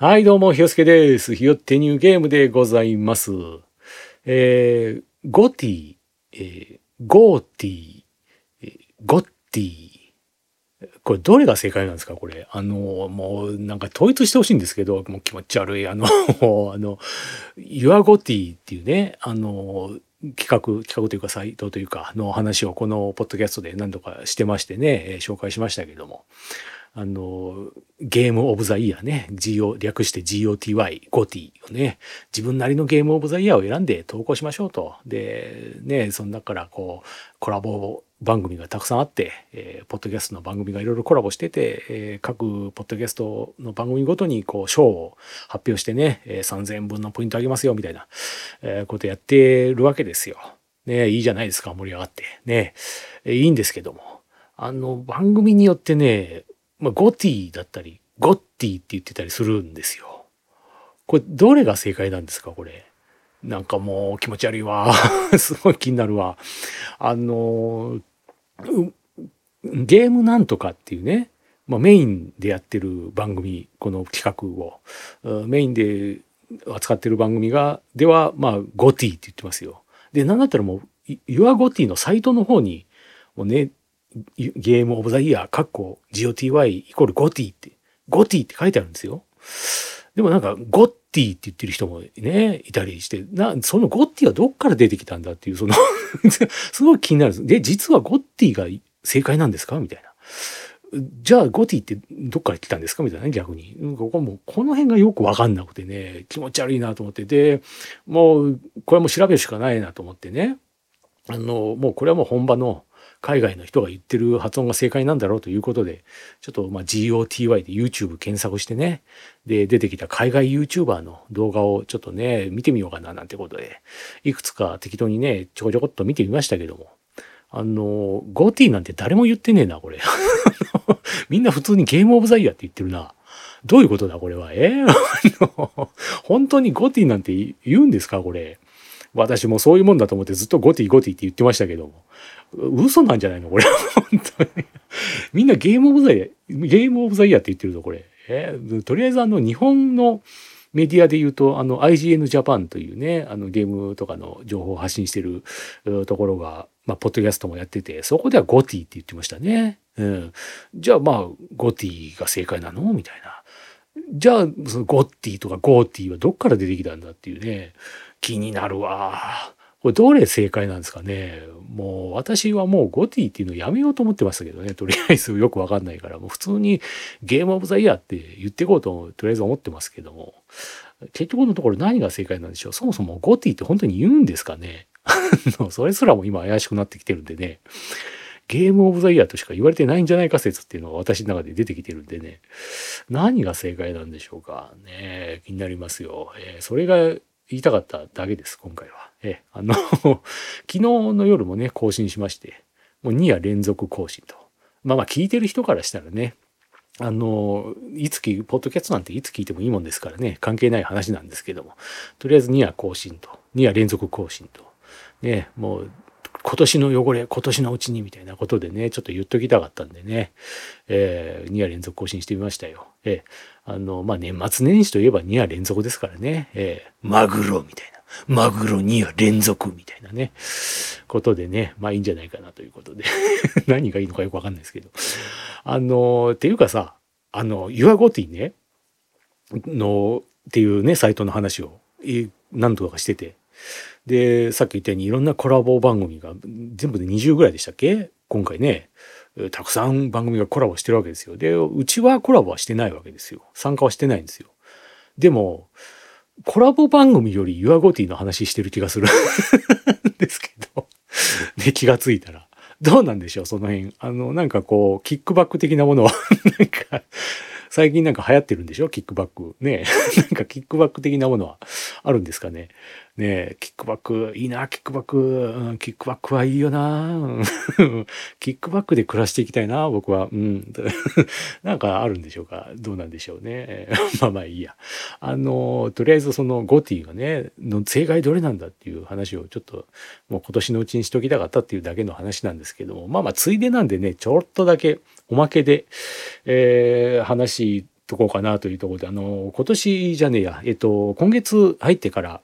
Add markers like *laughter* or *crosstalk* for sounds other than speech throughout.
はい、どうも、ひよすけです。ひよってニューゲームでございます。えー、ゴティ、えー、ゴーティ、えーゴッティ。これ、どれが正解なんですか？これ。あの、もう、なんか統一してほしいんですけど、もう気持ち悪い。あの、*laughs* あの、ユアゴティっていうね、あの、企画、企画というかサイトというかの話をこのポッドキャストで何度かしてましてね、紹介しましたけども。あの、ゲームオブザイヤーね、GO、略して GOTY、ゴティをね、自分なりのゲームオブザイヤーを選んで投稿しましょうと。で、ね、その中からこう、コラボ番組がたくさんあって、えーポッドキャストの番組がいろいろコラボしてて、えー各ポッドキャストの番組ごとにこう、賞を発表してね、えー3000分のポイントあげますよ、みたいな、えーことやってるわけですよ。ね、いいじゃないですか、盛り上がって。ね、いいんですけども。あの、番組によってね、まあ、ゴティだったり、ゴッティって言ってたりするんですよ。これ、どれが正解なんですか、これ？なんかもう気持ち悪いわ。*laughs* すごい気になるわ。あの、ゲームなんとかっていうね、まあ、メインでやってる番組、この企画を、メインで扱ってる番組が、では、まあ、ゴティって言ってますよ。で、なんだったらもう、ユアゴティのサイトの方に、もうね、ゲームオブザイヤー、カッコ GOTY イコールゴティって、ゴティって書いてあるんですよ。でもなんか、ゴッティって言ってる人もね、いたりして、な、そのゴッティはどっから出てきたんだっていう、そのすごい気になるんです。で、実はゴッティが正解なんですか？みたいな。じゃあ、ゴティってどっから来たんですか？みたいなね、逆に。うんここも、この辺がよくわかんなくてね、気持ち悪いなと思って。で、もう、これも調べるしかないなと思ってね。あの、もうこれはもう本場の海外の人が言ってる発音が正解なんだろうということで、ちょっとまあ GOTY で YouTube 検索してね、で、出てきた海外 YouTuber の動画をちょっとね、見てみようかななんてことで、いくつか適当にね、ちょこちょこっと見てみましたけども、あの、ゴティなんて誰も言ってねえな、これ。*laughs* みんな普通にゲームオブザイヤーって言ってるな。どういうことだ、これは？え？ーあの本当にゴティなんて言うんですか、これ？私もそういうもんだと思ってずっとゴティゴティって言ってましたけども。嘘なんじゃないの？これ。本当に。みんなゲームオブザイヤー、ゲームオブザイヤーって言ってるぞ、これ。えーとりあえずあの、日本のメディアで言うと、あの、IGN Japan というね、あの、ゲームとかの情報を発信してるところが、まあ、ポッドキャストもやってて、そこではゴティって言ってましたね。うん。じゃあ、まあ、ゴティが正解なの？みたいな。じゃあ、そのゴッティとかゴーティはどっから出てきたんだっていうね、気になるわ。これどれ正解なんですかね？もう私はもうゴティっていうのやめようと思ってましたけどね。とりあえずよくわかんないから、もう普通にゲームオブザイヤーって言っていこうととりあえず思ってますけども。結局のところ何が正解なんでしょう？そもそもゴティって本当に言うんですかね？*laughs* それすらも今怪しくなってきてるんでね。ゲームオブザイヤーとしか言われてないんじゃないか説っていうのが私の中で出てきてるんでね。何が正解なんでしょうかね？気になりますよ。えーそれが言いたかっただけです、今回は。えーあの、*laughs* 昨日の夜もね、更新しまして、もう2夜連続更新と。まあまあ聞いてる人からしたらね、あの、いつ聞、ポッドキャストなんていつ聞いてもいいもんですからね、関係ない話なんですけども、とりあえず2夜更新と、2夜連続更新と、ね、もう、今年の汚れ、今年のうちにみたいなことでね、ちょっと言っときたかったんでね、えー、2夜連続更新してみましたよ。えー、あの、まあ、年末年始といえば2夜連続ですからね、えー、マグロみたいな。マグロ2夜連続みたいなね、ことでね、まあいいんじゃないかなということで。*laughs* 何がいいのかよくわかんないですけど。あの、っていうかさ、あの、ユアゴティね、の、っていうね、サイトの話を、い何度かしてて。で、さっき言ったようにいろんなコラボ番組が全部で20ぐらいでしたっけ？今回ね、たくさん番組がコラボしてるわけですよ。で、うちはコラボはしてないわけですよ。参加はしてないんですよ。でも、コラボ番組よりユアゴティの話してる気がするん *laughs* ですけど。で、気がついたら。どうなんでしょう、その辺。あの、なんかこう、キックバック的なものは、*laughs* なんか、最近なんか流行ってるんでしょ？キックバック。ね *laughs* なんかキックバック的なものはあるんですかね？ねキックバック、いいな、キックバック、うん、キックバックはいいよな、うんキックバックで暮らしていきたいな、僕は。うん。*laughs* なんかあるんでしょうか？どうなんでしょうね。*laughs* まあまあいいや。あの、とりあえずそのゴティがね、の正解どれなんだっていう話をちょっともう今年のうちにしときたかったっていうだけの話なんですけども、まあまあついでなんでね、ちょっとだけおまけで、えー話とこうかなというところで、あの、今年じゃねえや、えっと、今月入ってから、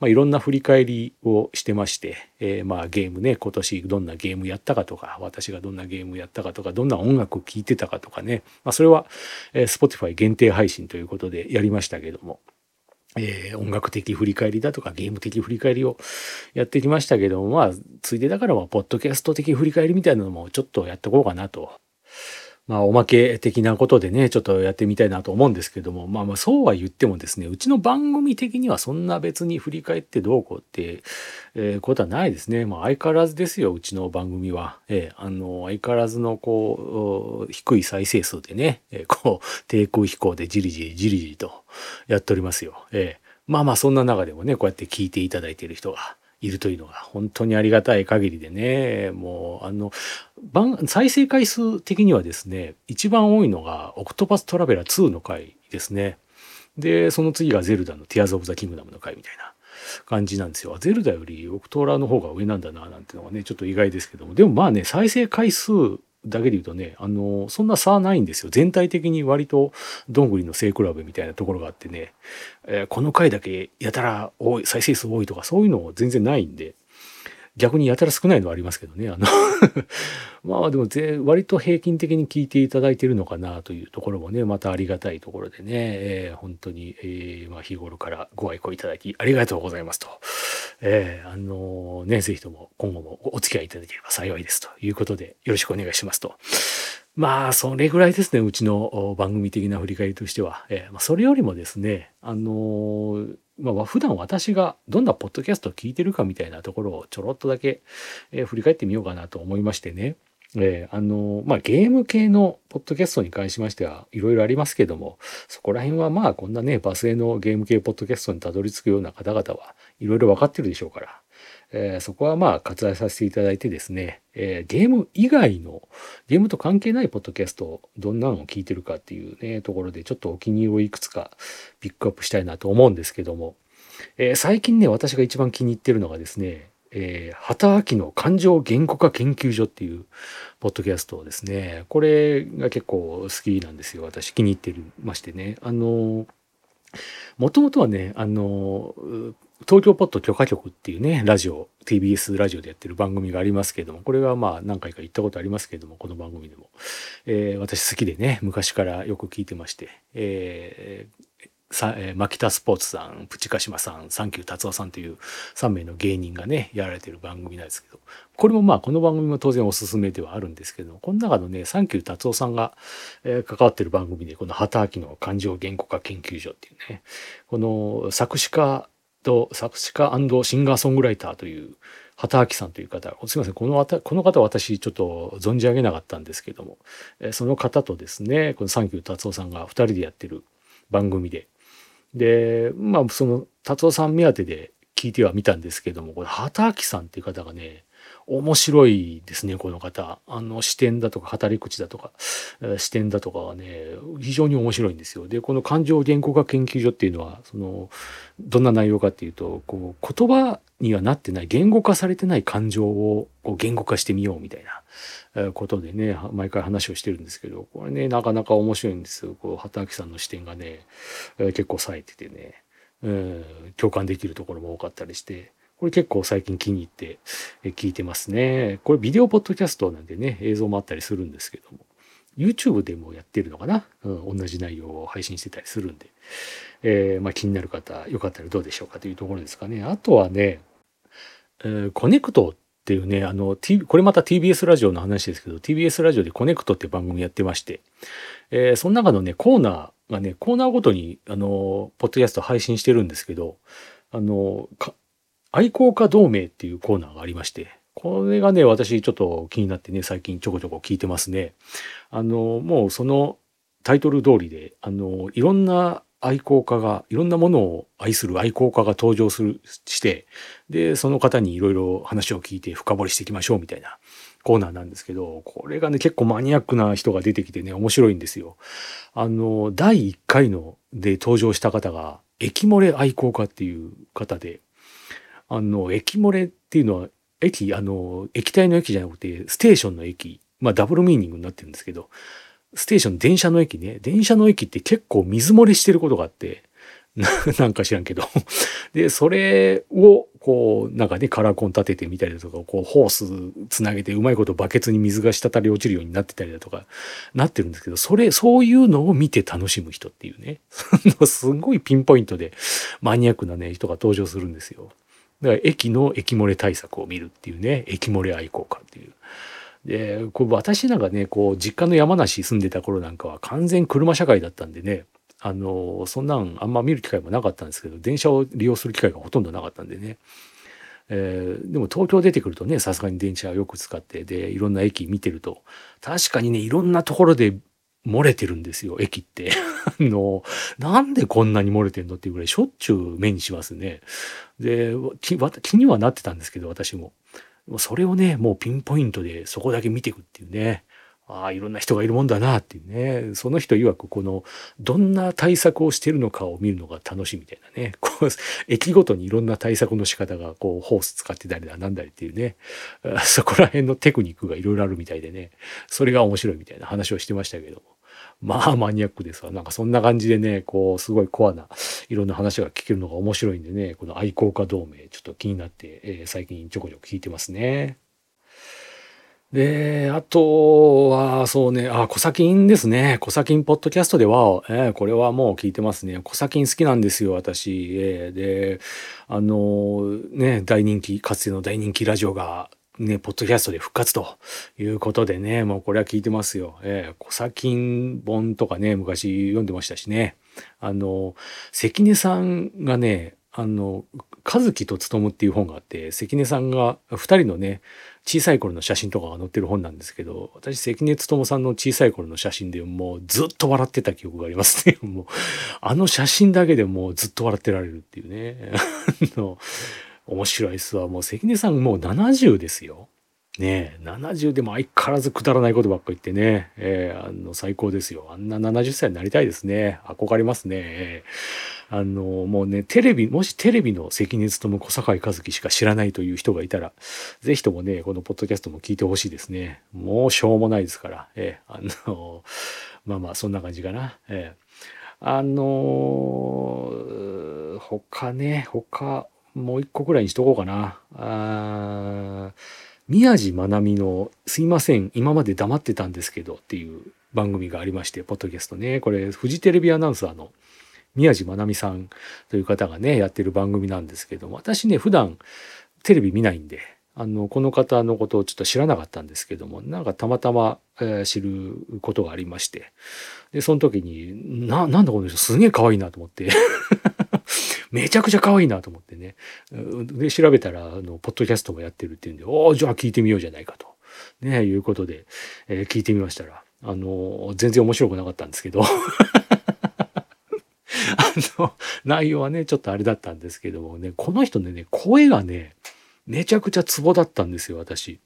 まあ、いろんな振り返りをしてまして、えー、まあゲームね今年どんなゲームやったかとか私がどんなゲームやったかとかどんな音楽を聴いてたかとかね、まあ、それは、えー、Spotify 限定配信ということでやりましたけども、えー、音楽的振り返りだとかゲーム的振り返りをやってきましたけどもまあついでだからはポッドキャスト的振り返りみたいなのもちょっとやっていこうかなとまあ、おまけ的なことでね、ちょっとやってみたいなと思うんですけども、まあまあ、そうは言ってもですね、うちの番組的にはそんな別に振り返ってどうこうって、えー、ことはないですね。まあ、相変わらずですよ、うちの番組は。えー、あの、相変わらずの、こう、低い再生数でね、えー、こう、低空飛行でじりじりじりじりとやっておりますよ。えー、まあまあ、そんな中でもね、こうやって聞いていただいている人が、いるというのが本当にありがたい限りでね、もうあの、再生回数的にはですね、一番多いのがオクトパストラベラー2の回ですね。で、その次がゼルダのティアーズ・オブ・ザ・キングダムの回みたいな感じなんですよ。ゼルダよりオクトラの方が上なんだな、なんてのはね、ちょっと意外ですけども。でもまあね、再生回数だけで言うとね、あの、そんな差はないんですよ。全体的に割とどんぐりの背比べみたいなところがあってね、えー、この回だけやたら多い、再生数多いとかそういうの全然ないんで、逆にやたら少ないのはありますけどね。あの *laughs* まあでもぜ割と平均的に聞いていただいてるのかなというところもね、またありがたいところでね、えー、本当に、えー、まあ、日頃からご愛顧いただきありがとうございますと。えー、あのね、ぜひとも今後もお付き合いいただければ幸いですということでよろしくお願いしますと。まあ、それぐらいですね、うちの番組的な振り返りとしては。えーま、それよりもですね、あのー、まあ、普段私がどんなポッドキャストを聞いてるかみたいなところをちょろっとだけ、えー、振り返ってみようかなと思いましてね。えー、あのまあ、ゲーム系のポッドキャストに関しましてはいろいろありますけども、そこら辺はまあこんなね、バスへのゲーム系ポッドキャストにたどり着くような方々はいろいろ分かってるでしょうから、えー、そこはまあ割愛させていただいてですね、えー、ゲーム以外の、ゲームと関係ないポッドキャスト、どんなのを聞いてるかっていうね、ところでちょっとお気に入りをいくつかピックアップしたいなと思うんですけども、え、最近ね、私が一番気に入ってるのがですね、えー、畑明の感情言語化研究所っていうポッドキャストですね。これが結構好きなんですよ。私気に入ってましてね。あの、もともとはね、あの、東京ポッド許可局っていうね、ラジオ、TBS ラジオでやってる番組がありますけれども、これはまあ何回か行ったことありますけれども、この番組でも。えー、私好きでね、昔からよく聞いてまして、えー、さ、えー、牧田スポーツさん、プチカシマさん、サンキュー達夫さんという3名の芸人がね、やられてる番組なんですけど、これもまあ、この番組も当然おすすめではあるんですけど、この中のね、サンキュー達夫さんが、えー、関わってる番組で、この畑明の感情言語化研究所っていうね、この作詞家と作詞家シンガーソングライターという畑明さんという方、すいません、このこの方私ちょっと存じ上げなかったんですけども、その方とですね、このサンキュー達夫さんが2人でやってる番組で、で、まあ、その、達夫さん目当てで聞いてはみたんですけども、これ、畑明さんっていう方がね、面白いですね、この方。あの視点だとか語り口だとか、視点だとかはね、非常に面白いんですよ。で、この感情言語化研究所っていうのは、その、どんな内容かっていうと、こう、言葉にはなってない、言語化されてない感情をこう言語化してみようみたいなことでね、毎回話をしてるんですけど、これね、なかなか面白いんですよ。こう、畑明さんの視点がね、結構冴えててね、うん共感できるところも多かったりして、これ結構最近気に入って聞いてますね。これビデオポッドキャストなんでね、映像もあったりするんですけども、YouTube でもやってるのかな、うん、同じ内容を配信してたりするんで、えー、まあ、気になる方、よかったらどうでしょうかというところですかね。あとはね、えー、コネクトっていうね、あの、T、これまた TBS ラジオの話ですけど、TBS ラジオでコネクトって番組やってまして、えー、その中のね、コーナーがね、コーナーごとに、あの、ポッドキャスト配信してるんですけど、あの、愛好家同盟っていうコーナーがありまして、これがね、私ちょっと気になってね、最近ちょこちょこ聞いてますね。あの、もうそのタイトル通りで、あの、いろんな愛好家が、いろんなものを愛する愛好家が登場する、して、で、その方にいろいろ話を聞いて深掘りしていきましょうみたいなコーナーなんですけど、これがね、結構マニアックな人が出てきてね、面白いんですよ。あの、第1回ので登場した方が、駅漏れ愛好家っていう方で、あの、液漏れっていうのは、駅、あの、液体の駅じゃなくて、ステーションの駅、まあダブルミーニングになってるんですけど、ステーション、電車の駅ね。電車の駅って結構水漏れしてることがあって、な *laughs* んか知らんけど。で、それを、こう、なんかね、カラーコン立ててみたりだとか、こう、ホースつなげてうまいことバケツに水が滴り落ちるようになってたりだとか、なってるんですけど、それ、そういうのを見て楽しむ人っていうね。*laughs* すごいピンポイントでマニアックなね、人が登場するんですよ。だから駅の駅漏れ対策を見るっていうね、駅漏れ愛好家っていう。で、こう私なんかね、こう、実家の山梨住んでた頃なんかは完全車社会だったんでね、あの、そんなんあんま見る機会もなかったんですけど、電車を利用する機会がほとんどなかったんでね。えー、でも東京出てくるとね、さすがに電車をよく使って、で、いろんな駅見てると、確かにね、いろんなところで漏れてるんですよ、駅って。*laughs* あの、なんでこんなに漏れてんのっていうぐらいしょっちゅう目にしますね。で、気にはなってたんですけど、私も。それをね、もうピンポイントでそこだけ見ていくっていうね。ああ、いろんな人がいるもんだなっていうね。その人曰くこの、どんな対策をしてるのかを見るのが楽しいみたいなね。こう、駅ごとにいろんな対策の仕方が、こう、ホース使ってたりだなんだりっていうね。そこら辺のテクニックがいろいろあるみたいでね。それが面白いみたいな話をしてましたけども。まあマニアックですわ。なんかそんな感じでね、こう、すごいコアないろんな話が聞けるのが面白いんでね、この愛好家同盟、ちょっと気になって、えー、最近ちょこちょこ聞いてますね。で、あとは、そうね、あ、コサキンですね。コサキンポッドキャストでは、えー、これはもう聞いてますね。コサキン好きなんですよ、私。えー、で、あのね、大人気、かつての大人気ラジオが、ね、ポッドキャストで復活ということでね、もうこれは聞いてますよ。えー、コサキン本とかね、昔読んでましたしね。あの、関根さんがね、あの、和樹と務っていう本があって、関根さんが二人のね、小さい頃の写真とかが載ってる本なんですけど、私関根勤さんの小さい頃の写真でもうずっと笑ってた記憶がありますね。*laughs* もう、あの写真だけでもうずっと笑ってられるっていうね。*laughs* の面白いっすわ。もう関根さんもう70ですよ。ねえ、70でも相変わらずくだらないことばっか言ってね、えー、あの、最高ですよ。あんな70歳になりたいですね。憧れますね。えー、あの、もうね、テレビ、もしテレビの関根勤小坂井和樹しか知らないという人がいたら、ぜひともね、このポッドキャストも聞いてほしいですね。もうしょうもないですから。えー、あの、まあまあ、そんな感じかな。えー、あの他ね、他、もう一個ぐらいにしとこうかな。あ宮地まなみの「すいません今まで黙ってたんですけど」っていう番組がありましてポッドキャストね。これフジテレビアナウンサーの宮地まなみさんという方がねやってる番組なんですけども私ね普段テレビ見ないんであのこの方のことをちょっと知らなかったんですけどもなんかたまたま、えー、知ることがありまして。でその時にななんだこの人すげえ可愛いなと思って。めちゃくちゃ可愛いなと思ってね。で、調べたら、あの、ポッドキャストもやってるっていうんで、おお、じゃあ聞いてみようじゃないかと。ね、いうことで、えー、聞いてみましたら、あの、全然面白くなかったんですけど。*laughs* あの、内容はね、ちょっとあれだったんですけどもね、この人ね、声がね、めちゃくちゃツボだったんですよ、私。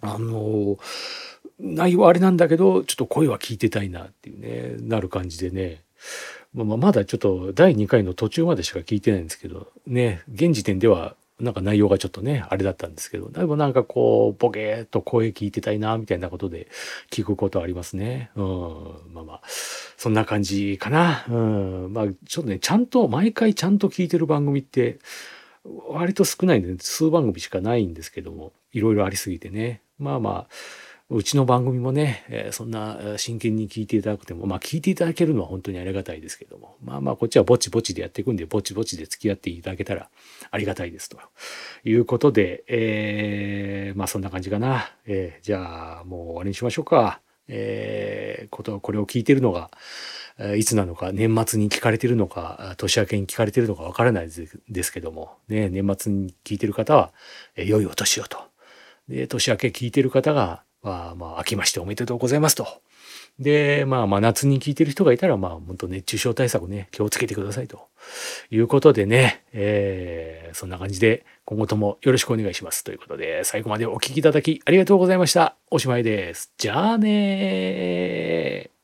あの、内容はあれなんだけど、ちょっと声は聞いてたいなっていうね、なる感じでね。まあ、まだちょっと第2回の途中までしか聞いてないんですけど、ね、現時点ではなんか内容がちょっとね、あれだったんですけど、だいぶなんかこう、ボケーっと声聞いてたいな、みたいなことで聞くことありますね。うん、まあまあ、そんな感じかな。うん、まあちょっとね、ちゃんと、毎回ちゃんと聞いてる番組って、割と少ないんで、ね数番組しかないんですけども、いろいろありすぎてね。まあまあ、うちの番組もね、え、そんな真剣に聞いていただくても、まあ聞いていただけるのは本当にありがたいですけども、まあまあこっちはぼちぼちでやっていくんで、ぼちぼちで付き合っていただけたらありがたいですということで、えー、まあそんな感じかな。えー、じゃあもう終わりにしましょうか。えー、こと、これを聞いてるのが、いつなのか、年末に聞かれてるのか、年明けに聞かれてるのかわからないですけども、ね、年末に聞いてる方は、良いお年をと。で、年明け聞いてる方が、あ、まあ、明けましておめでとうございますと。で、まあ、真夏に聞いてる人がいたら、まあ、本当熱中症対策ね、気をつけてくださいということでね、えー、そんな感じで、今後ともよろしくお願いします。ということで、最後までお聴きいただきありがとうございました。おしまいです。じゃあねー。